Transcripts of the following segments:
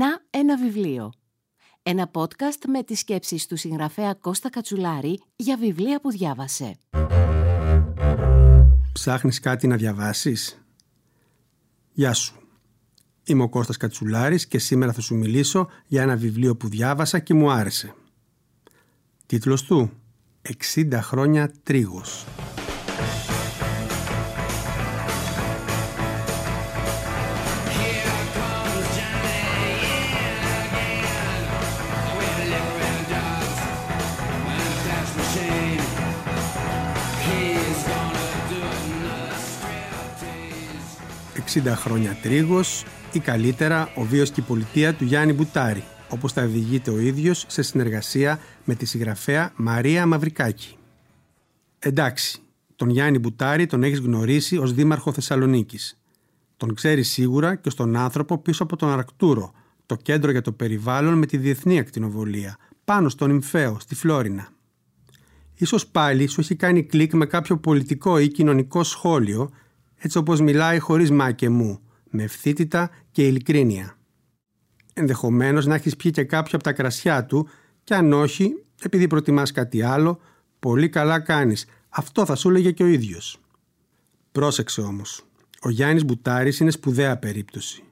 Να ένα βιβλίο. Ένα podcast με τις σκέψεις του συγγραφέα Κώστα Κατσουλάρη για βιβλία που διάβασε. Ψάχνεις κάτι να διαβάσεις; Γεια σου. Είμαι ο Κώστας Κατσουλάρης και σήμερα θα σου μιλήσω για ένα βιβλίο που διάβασα και μου άρεσε. Τίτλος του «60 χρόνια τρίγος». 60 χρόνια τρίγος ή καλύτερα ο βίος και η πολιτεία του Γιάννη Μπουτάρη, όπως τα διηγείται ο ίδιος σε συνεργασία με τη συγγραφέα Μαρία Μαυρικάκη. Εντάξει, τον Γιάννη Μπουτάρη τον έχεις γνωρίσει ως δήμαρχο Θεσσαλονίκης. Τον ξέρεις σίγουρα και στον άνθρωπο πίσω από τον Αρκτούρο, το κέντρο για το περιβάλλον με τη διεθνή ακτινοβολία, πάνω στον Ιμφαίο, στη Φλόρινα. Ίσως πάλι σου έχει κάνει κλικ με κάποιο πολιτικό ή κοινωνικό σχόλιο έτσι όπως μιλάει χωρίς μα και μου, με ευθύτητα και ειλικρίνεια. Ενδεχομένως να έχεις πιει και κάποιο από τα κρασιά του και αν όχι, επειδή προτιμάς κάτι άλλο, πολύ καλά κάνεις. Αυτό θα σου έλεγε και ο ίδιος. Πρόσεξε όμως. Ο Γιάννης Μπουτάρης είναι σπουδαία περίπτωση.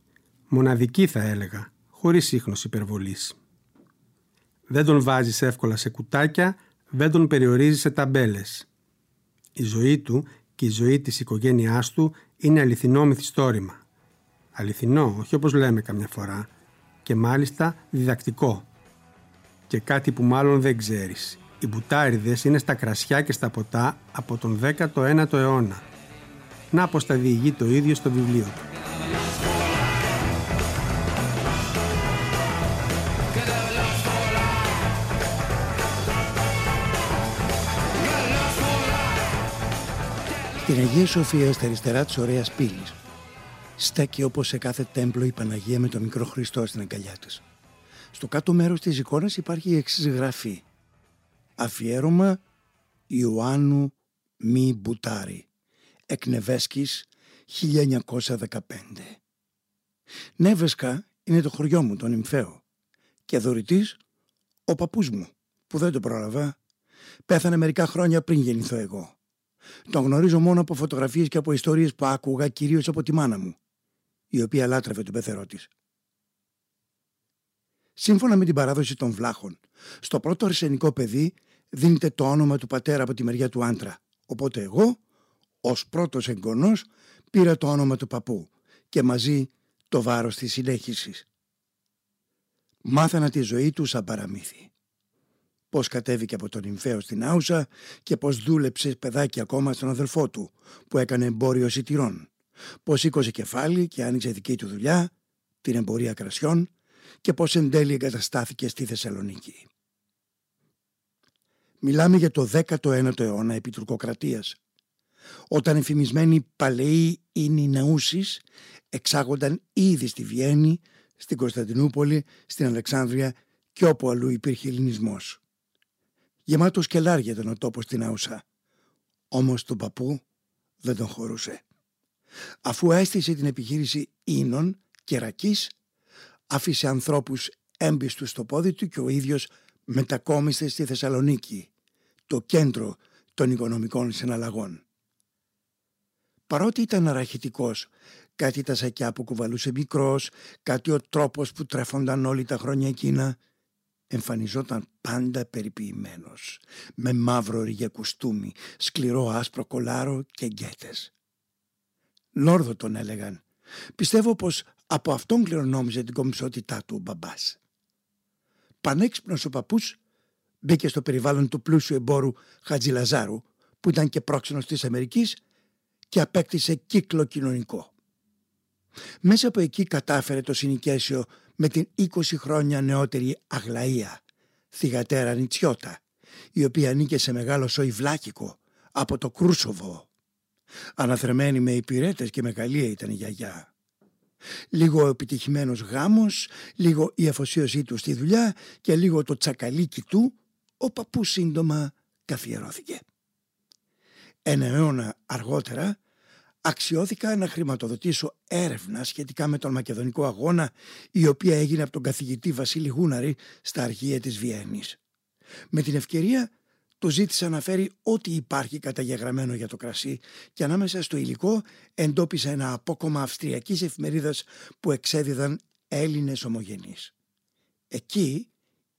Μοναδική θα έλεγα, χωρίς σύγχνος υπερβολής. Δεν τον βάζεις εύκολα σε κουτάκια, δεν τον περιορίζεις σε ταμπέλες. Η ζωή του και η ζωή της οικογένειάς του είναι αληθινό μυθιστόρημα. Αληθινό, όχι όπως λέμε καμιά φορά, και μάλιστα διδακτικό. Και κάτι που μάλλον δεν ξέρεις. Οι μπουτάριδες είναι στα κρασιά και στα ποτά από τον 19ο αιώνα. Να πως τα διηγεί το ίδιο στο βιβλίο του. Στην Αγία Σοφία, στα αριστερά της ωραίας πύλης, στέκει όπως σε κάθε τέμπλο η Παναγία με τον μικρό Χριστό στην αγκαλιά της. Στο κάτω μέρος της εικόνας υπάρχει η εξής γραφή. Αφιέρωμα Ιωάννου Μη Μπουτάρη. Εκνευέσκης 1915. Νεύεσκα είναι το χωριό μου, τον Ιμφαίο. Και δωρητής ο παππούς μου, που δεν το πρόλαβα. Πέθανε μερικά χρόνια πριν γεννηθώ εγώ. Τον γνωρίζω μόνο από φωτογραφίες και από ιστορίες που άκουγα κυρίως από τη μάνα μου, η οποία λάτρευε τον πεθερό της. Σύμφωνα με την παράδοση των βλάχων, στο πρώτο αρσενικό παιδί δίνεται το όνομα του πατέρα από τη μεριά του άντρα. Οπότε εγώ, ως πρώτος εγγονός, πήρα το όνομα του παππού και μαζί το βάρος της συνέχισης. Μάθανα τη ζωή του σαν παραμύθι πώς κατέβηκε από τον Ιμφαίο στην Άουσα και πώς δούλεψε παιδάκι ακόμα στον αδελφό του που έκανε εμπόριο σιτηρών. Πώς σήκωσε κεφάλι και άνοιξε δική του δουλειά, την εμπορία κρασιών και πώς εν τέλει εγκαταστάθηκε στη Θεσσαλονίκη. Μιλάμε για το 19ο αιώνα επί τουρκοκρατίας, όταν εφημισμένοι παλαιοί νεούσεις εξάγονταν ήδη στη Βιέννη, στην Κωνσταντινούπολη, στην Αλεξάνδρεια και όπου αλλού υπήρχε ελληνισμός. Γεμάτος κελάρια ήταν ο τόπος στην Άουσα. Όμως τον παππού δεν τον χωρούσε. Αφού έστησε την επιχείρηση ίνων και ρακής, άφησε ανθρώπους έμπιστους στο πόδι του και ο ίδιος μετακόμισε στη Θεσσαλονίκη, το κέντρο των οικονομικών συναλλαγών. Παρότι ήταν αραχητικός, κάτι τα σακιά που κουβαλούσε μικρός, κάτι ο τρόπος που τρέφονταν όλοι τα χρόνια εκείνα, εμφανιζόταν πάντα περιποιημένος, με μαύρο ρίγια κουστούμι, σκληρό άσπρο κολάρο και γκέτες. Λόρδο τον έλεγαν. Πιστεύω πως από αυτόν κληρονόμιζε την κομψότητά του ο μπαμπάς. Πανέξυπνος ο παππούς μπήκε στο περιβάλλον του πλούσιου εμπόρου Χατζηλαζάρου, που ήταν και πρόξενος της Αμερικής και απέκτησε κύκλο κοινωνικό. Μέσα από εκεί κατάφερε το συνοικέσιο με την 20 χρόνια νεότερη Αγλαία, θυγατέρα Νιτσιώτα, η οποία νίκησε σε μεγάλο σοϊβλάκικο από το Κρούσοβο. Αναθρεμένη με υπηρέτες και μεγαλεία ήταν η γιαγιά. Λίγο ο επιτυχημένος γάμος, λίγο η αφοσίωσή του στη δουλειά και λίγο το τσακαλίκι του, ο παππούς σύντομα καθιερώθηκε. Ένα αιώνα αργότερα αξιώθηκα να χρηματοδοτήσω έρευνα σχετικά με τον Μακεδονικό Αγώνα η οποία έγινε από τον καθηγητή Βασίλη Γούναρη στα αρχεία της Βιέννης. Με την ευκαιρία το ζήτησα να φέρει ό,τι υπάρχει καταγεγραμμένο για το κρασί και ανάμεσα στο υλικό εντόπισα ένα απόκομα αυστριακής εφημερίδας που εξέδιδαν Έλληνες ομογενείς. Εκεί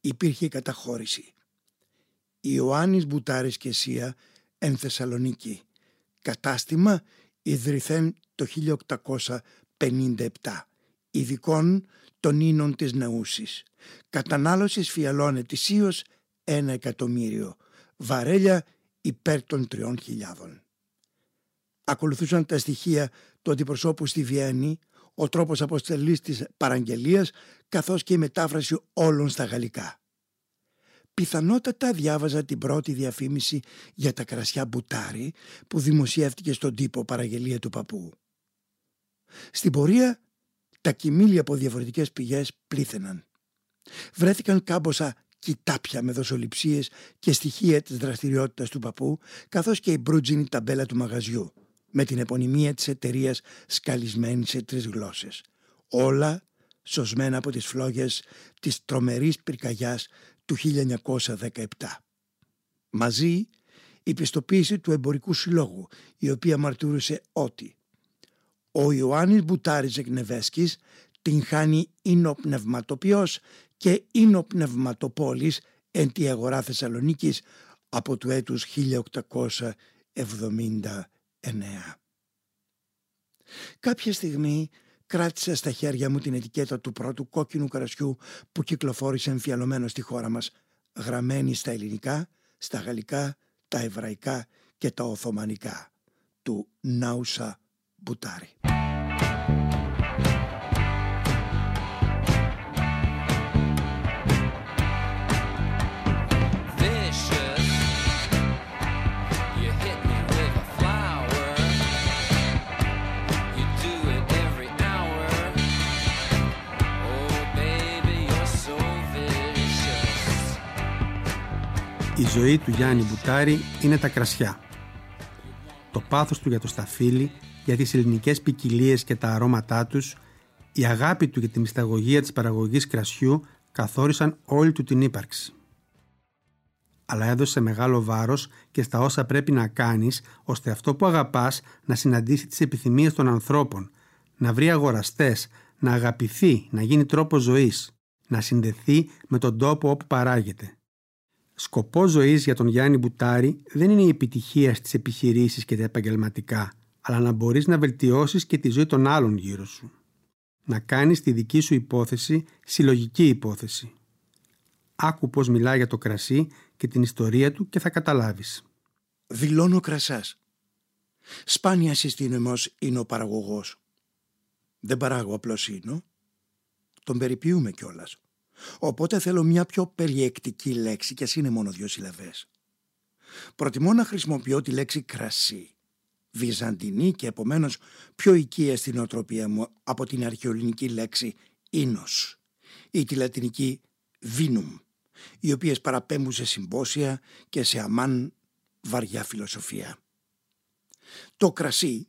υπήρχε η καταχώρηση. Ιωάννης Μπουτάρης και Σία εν Θεσσαλονίκη. Κατάστημα ιδρυθέν το 1857. Ειδικών των ίνων της Ναούσης. Κατανάλωσης φιαλών ετησίως ένα εκατομμύριο. Βαρέλια υπέρ των τριών χιλιάδων. Ακολουθούσαν τα στοιχεία του αντιπροσώπου στη Βιέννη, ο τρόπος αποστελής της παραγγελίας, καθώς και η μετάφραση όλων στα γαλλικά. Πιθανότατα διάβαζα την πρώτη διαφήμιση για τα κρασιά μπουτάρι που δημοσιεύτηκε στον τύπο παραγγελία του παππού. Στην πορεία τα κοιμήλια από διαφορετικές πηγές πλήθαιναν. Βρέθηκαν κάμποσα κοιτάπια με δοσοληψίες και στοιχεία της δραστηριότητας του παππού καθώς και η μπρούτζινη ταμπέλα του μαγαζιού με την επωνυμία της εταιρείας σκαλισμένη σε τρεις γλώσσες. Όλα σωσμένα από τις φλόγες της τρομερής πυρκαγιάς του 1917. Μαζί η πιστοποίηση του Εμπορικού Συλλόγου, η οποία μαρτύρησε ότι ο Ιωάννης Μπουτάρης Εκνεβέσκης την χάνει ίνοπνευματοποιός και ίνοπνευματοπόλης εν τη αγορά Θεσσαλονίκης από του έτους 1879. Κάποια στιγμή κράτησα στα χέρια μου την ετικέτα του πρώτου κόκκινου κρασιού που κυκλοφόρησε εμφιαλωμένο στη χώρα μας, γραμμένη στα ελληνικά, στα γαλλικά, τα εβραϊκά και τα οθωμανικά, του Νάουσα Μπουτάρη. Ζωή του Γιάννη Μπουτάρη είναι τα κρασιά. Το πάθος του για το σταφύλι, για τις ελληνικές ποικιλίες και τα αρώματά τους, η αγάπη του για τη μυσταγωγία της παραγωγής κρασιού καθόρισαν όλη του την ύπαρξη. Αλλά έδωσε μεγάλο βάρος και στα όσα πρέπει να κάνεις, ώστε αυτό που αγαπάς να συναντήσει τις επιθυμίες των ανθρώπων, να βρει αγοραστές, να αγαπηθεί, να γίνει τρόπο ζωής, να συνδεθεί με τον τόπο όπου παράγεται. Σκοπός ζωής για τον Γιάννη Μπουτάρη δεν είναι η επιτυχία στις επιχειρήσεις και τα επαγγελματικά, αλλά να μπορείς να βελτιώσεις και τη ζωή των άλλων γύρω σου. Να κάνεις τη δική σου υπόθεση συλλογική υπόθεση. Άκου πώς μιλάει για το κρασί και την ιστορία του και θα καταλάβεις. Δηλώνω κρασάς. Σπάνια συστήνεμος είναι ο παραγωγός. Δεν παράγω απλώς ίνο. Τον περιποιούμε κιόλας. Οπότε θέλω μια πιο περιεκτική λέξη και ας είναι μόνο δύο συλλαβές. Προτιμώ να χρησιμοποιώ τη λέξη κρασί, βυζαντινή και επομένως πιο οικία στην οτροπία μου από την αρχαιολινική λέξη ίνος ή τη λατινική βίνουμ, οι οποίες παραπέμπουν σε συμπόσια και σε αμάν βαριά φιλοσοφία. Το κρασί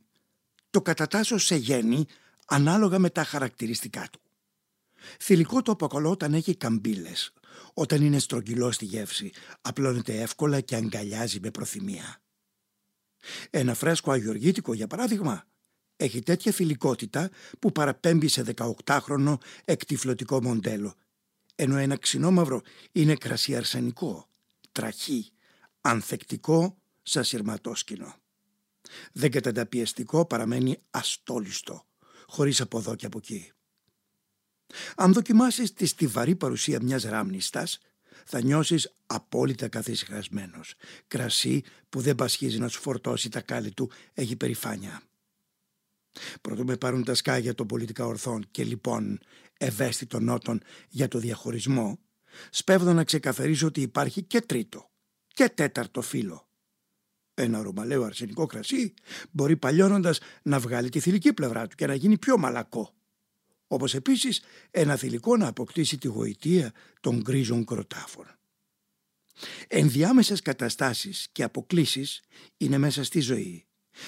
το κατατάσσω σε γέννη ανάλογα με τα χαρακτηριστικά του. Θηλυκό το αποκαλώ όταν έχει καμπύλες. Όταν είναι στρογγυλό στη γεύση, απλώνεται εύκολα και αγκαλιάζει με προθυμία. Ένα φρέσκο αγιοργήτικο, για παράδειγμα, έχει τέτοια θηλυκότητα που παραπέμπει σε 18χρονο εκτιφλωτικό μοντέλο, ενώ ένα ξινόμαυρο είναι κρασί αρσενικό, τραχή, ανθεκτικό σαν σειρματόσκηνο. Δεν κατανταπιεστικό παραμένει αστόλιστο, χωρίς από εδώ και από εκεί. Αν δοκιμάσεις τη στιβαρή παρουσία μιας ράμνιστας, θα νιώσεις απόλυτα καθησυχασμένος. Κρασί που δεν πασχίζει να σου φορτώσει τα κάλλη του έχει περηφάνεια. Πρώτο με πάρουν τα σκάγια των πολιτικά ορθών και λοιπόν ευαίσθητων νότων για το διαχωρισμό, σπέβδω να ξεκαθαρίσω ότι υπάρχει και τρίτο και τέταρτο φύλλο. Ένα ρωμαλαίο αρσενικό κρασί μπορεί παλιώνοντας να βγάλει τη θηλυκή πλευρά του και να γίνει πιο μαλακό όπως επίσης ένα θηλυκό να αποκτήσει τη γοητεία των γκρίζων κροτάφων. Ενδιάμεσες καταστάσεις και αποκλίσεις είναι μέσα στη ζωή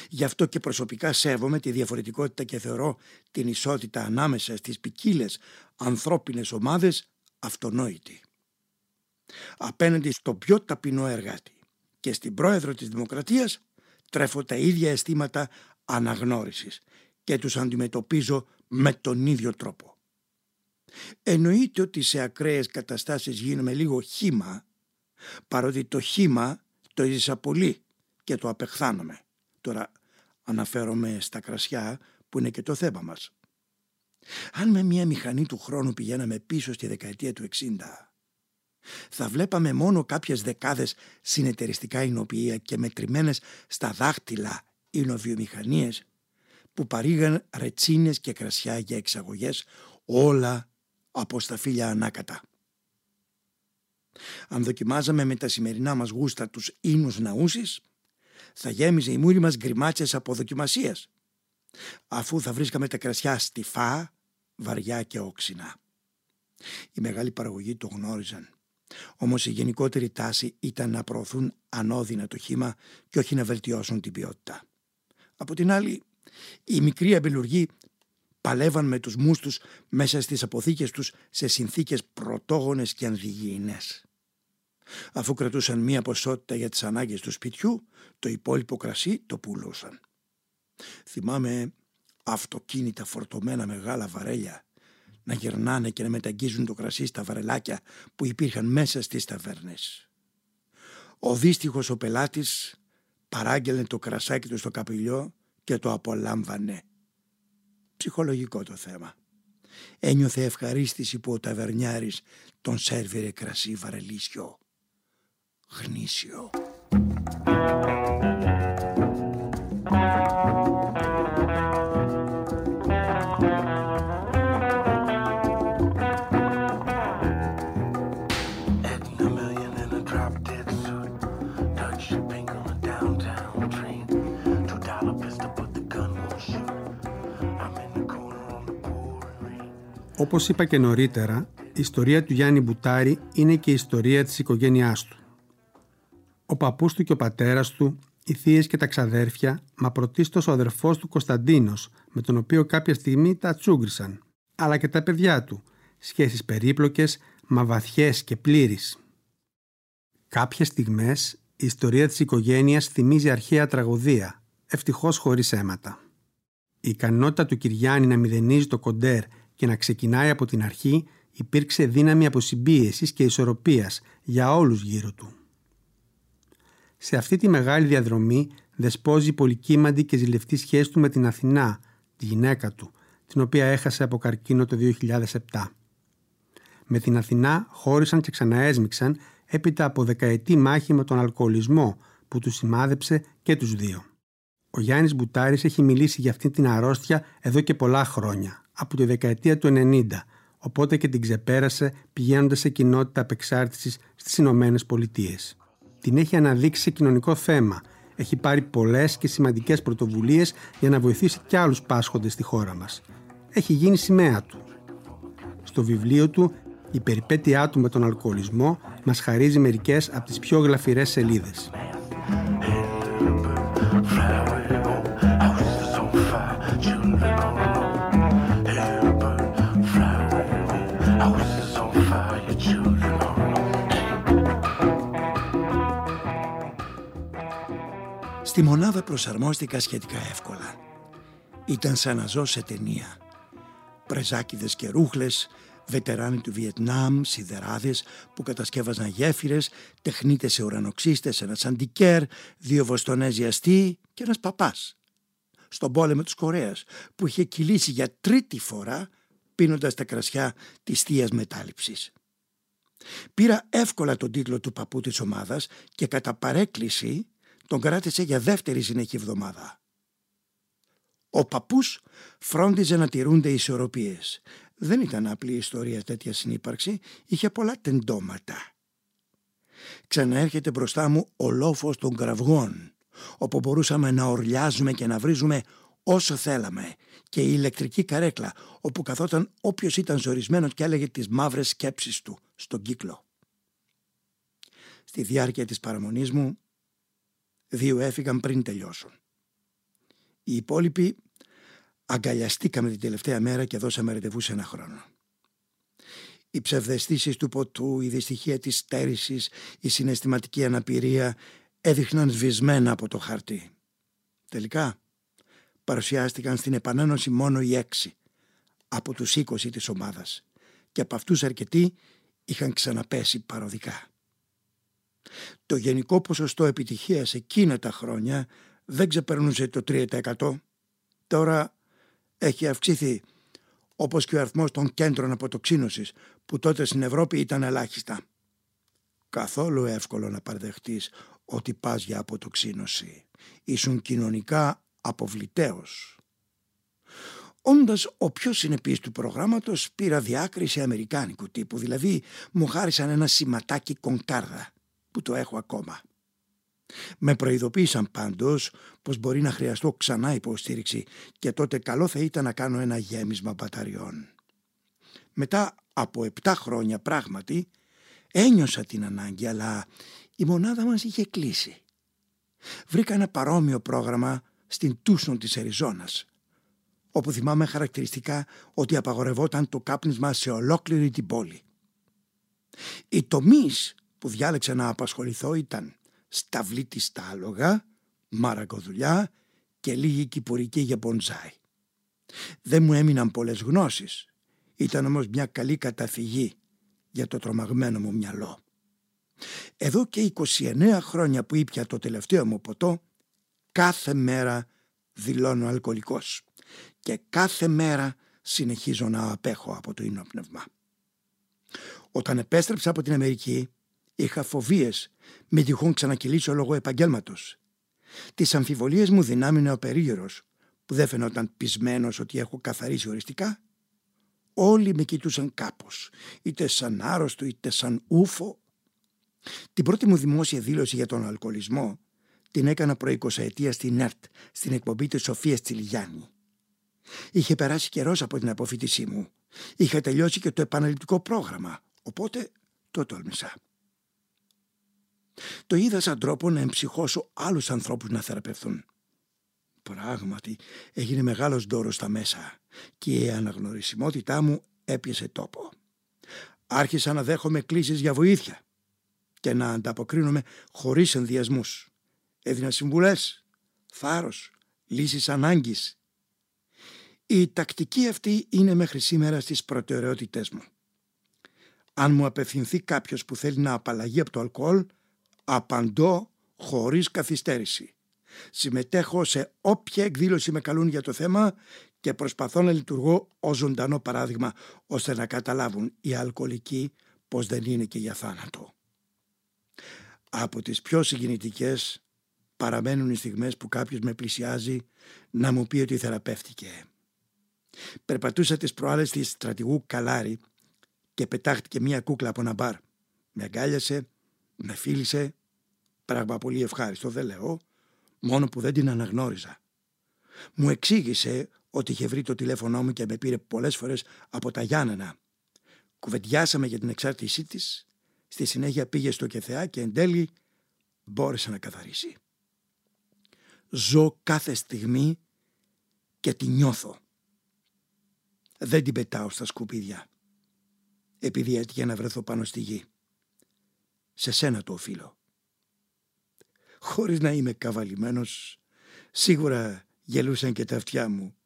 Γι' αυτό και προσωπικά σέβομαι τη διαφορετικότητα και θεωρώ την ισότητα ανάμεσα στις ποικίλες ανθρώπινες ομάδες αυτονόητη. Απέναντι στο πιο ταπεινό εργάτη και στην πρόεδρο της Δημοκρατίας τρέφω τα ίδια αισθήματα αναγνώρισης και τους αντιμετωπίζω με τον ίδιο τρόπο. Εννοείται ότι σε ακραίες καταστάσεις γίνομαι λίγο χήμα, παρότι το χήμα το έζησα πολύ και το απεχθάνομαι. Τώρα αναφέρομαι στα κρασιά που είναι και το θέμα μας. Αν με μια μηχανή του χρόνου πηγαίναμε πίσω στη δεκαετία του 60, θα βλέπαμε μόνο κάποιες δεκάδες συνεταιριστικά εινοποιεία και μετρημένες στα δάχτυλα εινοβιομηχανίες που παρήγαν ρετσίνες και κρασιά για εξαγωγές όλα από στα φύλλα ανάκατα. Αν δοκιμάζαμε με τα σημερινά μας γούστα τους ίνους ναούσεις, θα γέμιζε η μούρη μας γκριμάτσες από δοκιμασίες, αφού θα βρίσκαμε τα κρασιά στιφά, βαριά και όξινα. Οι μεγάλοι παραγωγοί το γνώριζαν. Όμως η γενικότερη τάση ήταν να προωθούν ανώδυνα το χήμα και όχι να βελτιώσουν την ποιότητα. Από την άλλη, οι μικροί αμπελουργοί παλεύαν με τους μουστους μέσα στις αποθήκες τους σε συνθήκες πρωτόγονες και ανδυγιεινές. Αφού κρατούσαν μία ποσότητα για τις ανάγκες του σπιτιού, το υπόλοιπο κρασί το πουλούσαν. Θυμάμαι αυτοκίνητα φορτωμένα μεγάλα βαρέλια να γυρνάνε και να μεταγγίζουν το κρασί στα βαρελάκια που υπήρχαν μέσα στις ταβέρνες. Ο δύστιχος ο πελάτης παράγγελνε το κρασάκι του στο καπηλιό και το απολάμβανε. Ψυχολογικό το θέμα. Ένιωθε ευχαρίστηση που ο ταβερνιάρης τον σέρβιρε κρασί βαρελίσιο. Γνήσιο. Όπως είπα και νωρίτερα, η ιστορία του Γιάννη Μπουτάρη είναι και η ιστορία της οικογένειάς του. Ο παππούς του και ο πατέρας του, οι θείες και τα ξαδέρφια, μα πρωτίστως ο αδερφός του Κωνσταντίνος, με τον οποίο κάποια στιγμή τα τσούγκρισαν, αλλά και τα παιδιά του, σχέσεις περίπλοκες, μα βαθιές και πλήρεις. Κάποιες στιγμές η ιστορία της οικογένειας θυμίζει αρχαία τραγωδία, ευτυχώς χωρίς αίματα. Η ικανότητα του Κυριάννη να μηδενίζει το κοντέρ και να ξεκινάει από την αρχή υπήρξε δύναμη αποσυμπίεσης και ισορροπίας για όλους γύρω του. Σε αυτή τη μεγάλη διαδρομή δεσπόζει η πολυκύμαντη και ζηλευτή σχέση του με την Αθηνά, τη γυναίκα του, την οποία έχασε από καρκίνο το 2007. Με την Αθηνά χώρισαν και ξαναέσμιξαν έπειτα από δεκαετή μάχη με τον αλκοολισμό που τους σημάδεψε και τους δύο. Ο Γιάννης Μπουτάρης έχει μιλήσει για αυτή την αρρώστια εδώ και πολλά χρόνια από τη δεκαετία του 90, οπότε και την ξεπέρασε πηγαίνοντα σε κοινότητα απεξάρτηση στι Ηνωμένε Πολιτείε. Την έχει αναδείξει σε κοινωνικό θέμα. Έχει πάρει πολλέ και σημαντικέ πρωτοβουλίε για να βοηθήσει κι άλλου πάσχοντε στη χώρα μα. Έχει γίνει σημαία του. Στο βιβλίο του «Η περιπέτειά του με τον αλκοολισμό» μας χαρίζει μερικές από τις πιο γλαφυρές σελίδες. Στη μονάδα προσαρμόστηκα σχετικά εύκολα. Ήταν σαν να ζω σε ταινία. Πρεζάκιδες και ρούχλες, βετεράνοι του Βιετνάμ, σιδεράδες που κατασκεύαζαν γέφυρες, τεχνίτες σε ουρανοξύστες, ένας αντικέρ, δύο βοστονέζοι αστεί και ένας παπάς. Στον πόλεμο της Κορέας που είχε κυλήσει για τρίτη φορά πίνοντας τα κρασιά της θείας μετάληψης. Πήρα εύκολα τον τίτλο του παππού της ομάδας και κατά παρέκκληση τον κράτησε για δεύτερη συνεχή εβδομάδα. Ο παππούς φρόντιζε να τηρούνται οι ισορροπίες. Δεν ήταν απλή ιστορία τέτοια συνύπαρξη, είχε πολλά τεντώματα. Ξαναέρχεται μπροστά μου ο λόφος των κραυγών, όπου μπορούσαμε να ορλιάζουμε και να βρίζουμε όσο θέλαμε και η ηλεκτρική καρέκλα, όπου καθόταν όποιος ήταν ζορισμένος και έλεγε τις μαύρες σκέψεις του στον κύκλο. Στη διάρκεια της παραμονής μου Δύο έφυγαν πριν τελειώσουν. Οι υπόλοιποι αγκαλιαστήκαμε την τελευταία μέρα και δώσαμε ρετεβού σε ένα χρόνο. Οι ψευδεστήσεις του ποτού, η δυστυχία της στέρησης, η συναισθηματική αναπηρία έδειχναν σβησμένα από το χαρτί. Τελικά παρουσιάστηκαν στην επανένωση μόνο οι έξι από τους είκοσι της ομάδας και από αυτούς αρκετοί είχαν ξαναπέσει παροδικά. Το γενικό ποσοστό επιτυχίας εκείνα τα χρόνια δεν ξεπερνούσε το 3%. Τώρα έχει αυξηθεί όπως και ο αριθμός των κέντρων αποτοξίνωσης που τότε στην Ευρώπη ήταν ελάχιστα. Καθόλου εύκολο να παρδεχτείς ότι πας για αποτοξίνωση. Ήσουν κοινωνικά αποβλητέος. Όντας ο πιο συνεπής του προγράμματος πήρα διάκριση αμερικάνικου τύπου, δηλαδή μου χάρισαν ένα σηματάκι κονκάρδα που το έχω ακόμα. Με προειδοποίησαν πάντως πως μπορεί να χρειαστώ ξανά υποστήριξη και τότε καλό θα ήταν να κάνω ένα γέμισμα μπαταριών. Μετά από επτά χρόνια πράγματι ένιωσα την ανάγκη αλλά η μονάδα μας είχε κλείσει. Βρήκα ένα παρόμοιο πρόγραμμα στην Τούσον της Εριζόνας όπου θυμάμαι χαρακτηριστικά ότι απαγορευόταν το κάπνισμα σε ολόκληρη την πόλη. Οι τομείς που διάλεξα να απασχοληθώ ήταν σταυλή της τα άλογα, μαρακοδουλιά και λίγη κυπουρική για μποντζάι. Δεν μου έμειναν πολλές γνώσεις, ήταν όμως μια καλή καταφυγή για το τρομαγμένο μου μυαλό. Εδώ και 29 χρόνια που ήπια το τελευταίο μου ποτό, κάθε μέρα δηλώνω αλκοολικός και κάθε μέρα συνεχίζω να απέχω από το ίνοπνευμα. Όταν επέστρεψα από την Αμερική, είχα φοβίες με τυχόν ξανακυλήσω λόγω επαγγέλματος. Τις αμφιβολίες μου δυνάμινε ο περίγυρος, που δεν φαινόταν πεισμένος ότι έχω καθαρίσει οριστικά. Όλοι με κοιτούσαν κάπως, είτε σαν άρρωστο είτε σαν ούφο. Την πρώτη μου δημόσια δήλωση για τον αλκοολισμό την έκανα προ 20 ετία στην ΕΡΤ, στην εκπομπή της Σοφίας Τσιλιγιάννη. Είχε περάσει καιρός από την αποφύτισή μου. Είχα τελειώσει και το επαναληπτικό πρόγραμμα, οπότε το τόλμησα. Το είδα σαν τρόπο να εμψυχώσω άλλους ανθρώπους να θεραπευθούν. Πράγματι έγινε μεγάλος δώρος στα μέσα και η αναγνωρισιμότητά μου έπιασε τόπο. Άρχισα να δέχομαι κλήσεις για βοήθεια και να ανταποκρίνομαι χωρίς ενδιασμούς. Έδινα συμβουλές, θάρρος, λύσεις ανάγκης. Η τακτική αυτή είναι μέχρι σήμερα στις προτεραιότητές μου. Αν μου απευθυνθεί κάποιος που θέλει να απαλλαγεί από το αλκοόλ, απαντώ χωρίς καθυστέρηση. Συμμετέχω σε όποια εκδήλωση με καλούν για το θέμα και προσπαθώ να λειτουργώ ως ζωντανό παράδειγμα ώστε να καταλάβουν οι αλκοολικοί πως δεν είναι και για θάνατο. Από τις πιο συγκινητικές παραμένουν οι στιγμές που κάποιος με πλησιάζει να μου πει ότι θεραπεύτηκε. Περπατούσα τις προάλλες της στρατηγού Καλάρη και πετάχτηκε μια κούκλα από ένα μπαρ. Με αγκάλιασε με φίλησε, πράγμα πολύ ευχάριστο δεν λέω, μόνο που δεν την αναγνώριζα. Μου εξήγησε ότι είχε βρει το τηλέφωνό μου και με πήρε πολλές φορές από τα Γιάννενα. Κουβεντιάσαμε για την εξάρτησή της, στη συνέχεια πήγε στο Κεθεά και εν τέλει μπόρεσε να καθαρίσει. Ζω κάθε στιγμή και τη νιώθω. Δεν την πετάω στα σκουπίδια, επειδή έτυχε να βρεθώ πάνω στη γη σε σένα το οφείλω. Χωρίς να είμαι καβαλημένος, σίγουρα γελούσαν και τα αυτιά μου.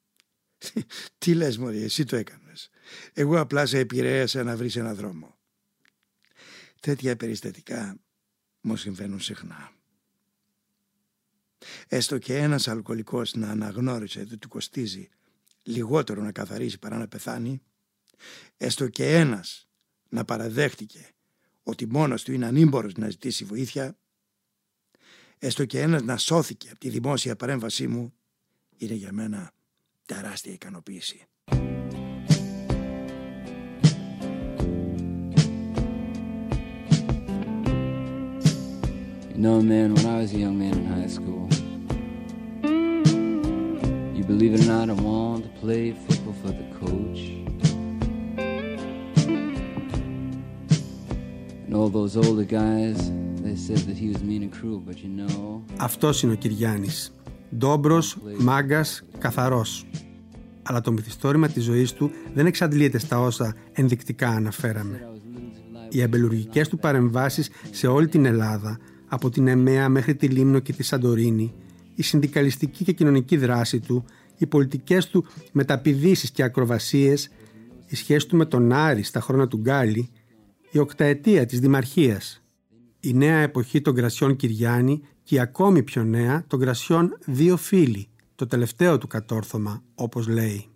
Τι λες μωρή, εσύ το έκανες. Εγώ απλά σε επηρέασα να βρεις ένα δρόμο. Τέτοια περιστατικά μου συμβαίνουν συχνά. Έστω και ένας αλκοολικός να αναγνώρισε ότι του κοστίζει λιγότερο να καθαρίσει παρά να πεθάνει, έστω και ένας να παραδέχτηκε ότι μόνος του είναι ανήμπορος να ζητήσει βοήθεια, έστω και ένας να σώθηκε από τη δημόσια παρέμβασή μου, είναι για μένα τεράστια ικανοποίηση. You know, man, when I was a young man in high school, you believe it or not, I wanted to play football for the coach. Αυτός είναι ο Κυριάννης. Ντόμπρος, μάγκας, καθαρός. Αλλά το μυθιστόρημα της ζωής του δεν εξαντλείται στα όσα ενδεικτικά αναφέραμε. Οι αμπελουργικές του παρεμβάσεις σε όλη την Ελλάδα, από την Εμέα μέχρι τη Λίμνο και τη Σαντορίνη, η συνδικαλιστική και κοινωνική δράση του, οι πολιτικές του μεταπηδήσεις και ακροβασίες, η σχέση του με τον Άρη στα χρόνια του Γκάλι, η οκταετία της Δημαρχίας, η νέα εποχή των Γρασιών Κυριάννη και η ακόμη πιο νέα των Γρασιών Δύο Φίλοι, το τελευταίο του κατόρθωμα, όπως λέει.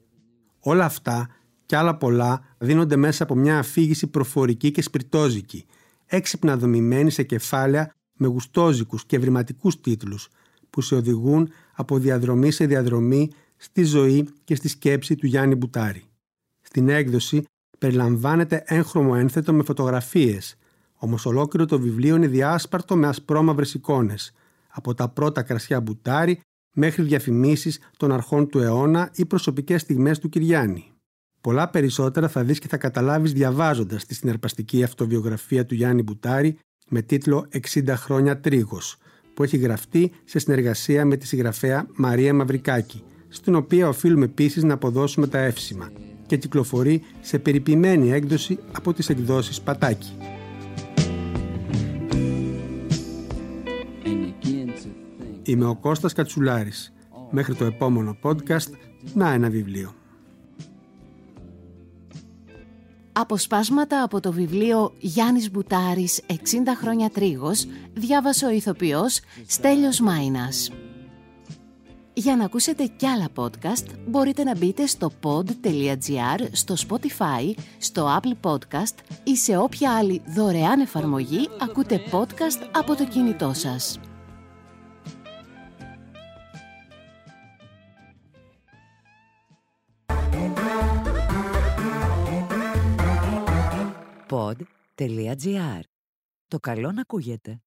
Όλα αυτά και άλλα πολλά δίνονται μέσα από μια αφήγηση προφορική και σπιρτόζικη, έξυπνα δομημένη σε κεφάλαια με γουστόζικους και ευρηματικούς τίτλους, που σε οδηγούν από διαδρομή σε διαδρομή στη ζωή και στη σκέψη του Γιάννη Μπουτάρη. Στην έκδοση περιλαμβάνεται έγχρωμο ένθετο με φωτογραφίες, όμως ολόκληρο το βιβλίο είναι διάσπαρτο με ασπρόμαυρες εικόνες, από τα πρώτα κρασιά Μπουτάρη μέχρι διαφημίσεις των αρχών του αιώνα ή προσωπικές στιγμές του Κυριάννη. Πολλά περισσότερα θα δεις και θα καταλάβεις διαβάζοντας τη συναρπαστική αυτοβιογραφία του Γιάννη Μπουτάρη με τίτλο «60 χρόνια τρίγος», που έχει γραφτεί σε συνεργασία με τη συγγραφέα Μαρία Μαυρικάκη, στην οποία οφείλουμε επίσης να αποδώσουμε τα εύσημα και κυκλοφορεί σε περιποιημένη έκδοση από τις εκδόσεις Πατάκη. Είμαι ο Κώστας Κατσουλάρης. Μέχρι το επόμενο podcast, να ένα βιβλίο. Αποσπάσματα από το βιβλίο Γιάννης Μπουτάρης 60 χρόνια τρίγος διάβασε ο ηθοποιός Στέλιος Μάινας. Για να ακούσετε κι άλλα podcast μπορείτε να μπείτε στο pod.gr, στο Spotify, στο Apple Podcast ή σε όποια άλλη δωρεάν εφαρμογή ακούτε podcast από το κινητό σας. pod.gr. Το καλό να ακούγεται.